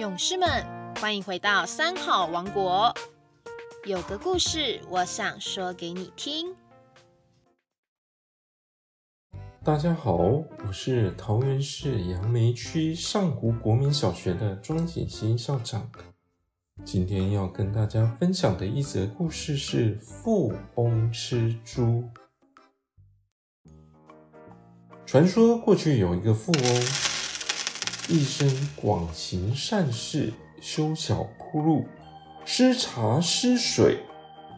勇士们，欢迎回到三好王国。有个故事，我想说给你听。大家好，我是桃园市杨梅区上湖国民小学的庄景熙校长。今天要跟大家分享的一则故事是富翁吃猪。传说过去有一个富翁，一生广行善事，修桥铺路，施茶施水，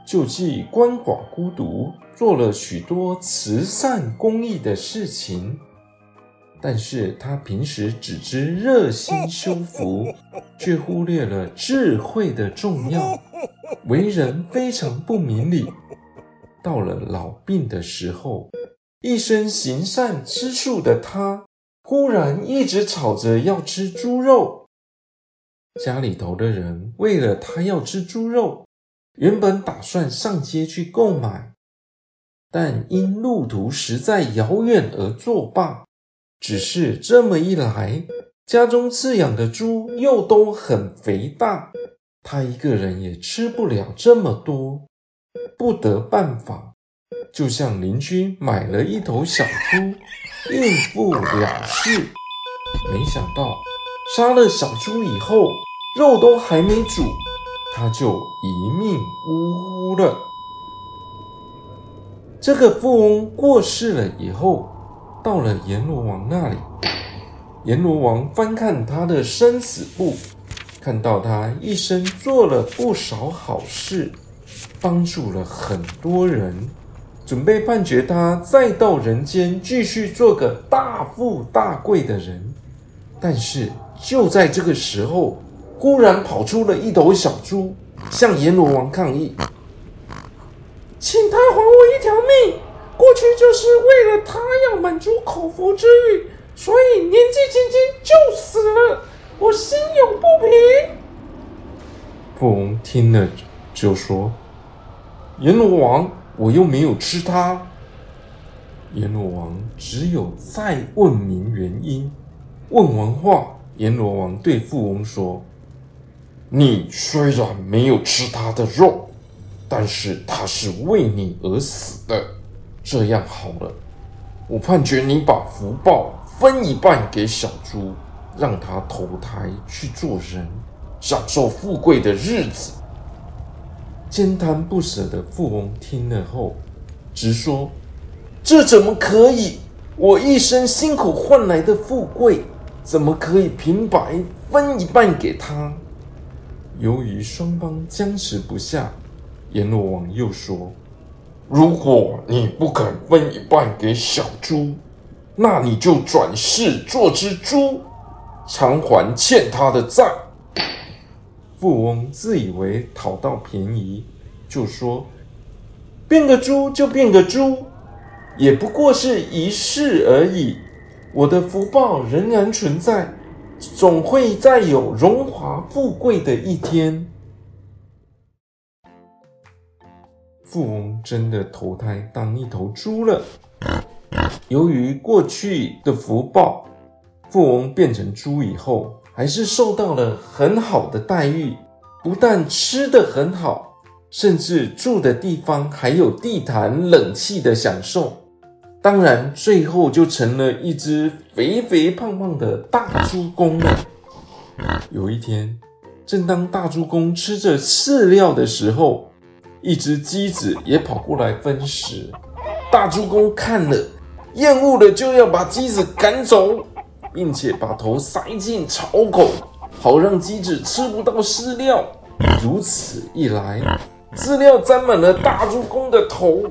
救济鳏寡孤独，做了许多慈善公益的事情。但是他平时只知热心修福，却忽略了智慧的重要，为人非常不明理。到了老病的时候，一生行善吃素的他，忽然一直吵着要吃猪肉。家里头的人为了他要吃猪肉，原本打算上街去购买，但因路途实在遥远而作罢。只是这么一来，家中饲养的猪又都很肥大，他一个人也吃不了这么多，不得办法。就向邻居买了一头小猪，应付了事。没想到杀了小猪以后，肉都还没煮，他就一命呜呼了。这个富翁过世了以后，到了阎罗王那里，阎罗王翻看他的生死簿，看到他一生做了不少好事，帮助了很多人。准备判决他再到人间继续做个大富大贵的人，但是就在这个时候，忽然跑出了一头小猪，向阎罗王抗议：“请他还我一条命！过去就是为了他要满足口腹之欲，所以年纪轻轻就死了，我心有不平。”富翁听了就说：“阎罗王。”我又没有吃它。阎罗王只有再问明原因。问完话，阎罗王对富翁说：“你虽然没有吃他的肉，但是他是为你而死的。这样好了，我判决你把福报分一半给小猪，让他投胎去做人，享受富贵的日子。”坚贪不舍的富翁听了后，直说：“这怎么可以？我一生辛苦换来的富贵，怎么可以平白分一半给他？”由于双方僵持不下，阎罗王又说：“如果你不肯分一半给小猪，那你就转世做只猪，偿还欠他的债。”富翁自以为讨到便宜，就说：“变个猪就变个猪，也不过是一世而已。我的福报仍然存在，总会再有荣华富贵的一天。”富翁真的投胎当一头猪了。由于过去的福报，富翁变成猪以后。还是受到了很好的待遇，不但吃的很好，甚至住的地方还有地毯、冷气的享受。当然，最后就成了一只肥肥胖胖的大猪公了。有一天，正当大猪公吃着饲料的时候，一只鸡子也跑过来分食。大猪公看了，厌恶的就要把鸡子赶走。并且把头塞进草口，好让鸡子吃不到饲料。如此一来，饲料沾满了大猪公的头。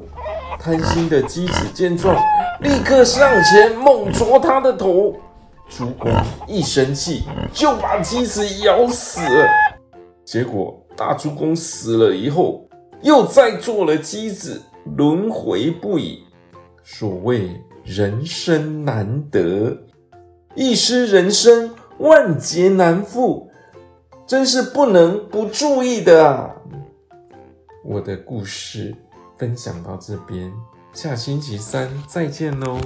贪心的鸡子见状，立刻上前猛啄他的头。猪公一生气，就把鸡子咬死了。结果大猪公死了以后，又再做了鸡子，轮回不已。所谓人生难得。一失人生，万劫难复，真是不能不注意的啊！我的故事分享到这边，下星期三再见喽。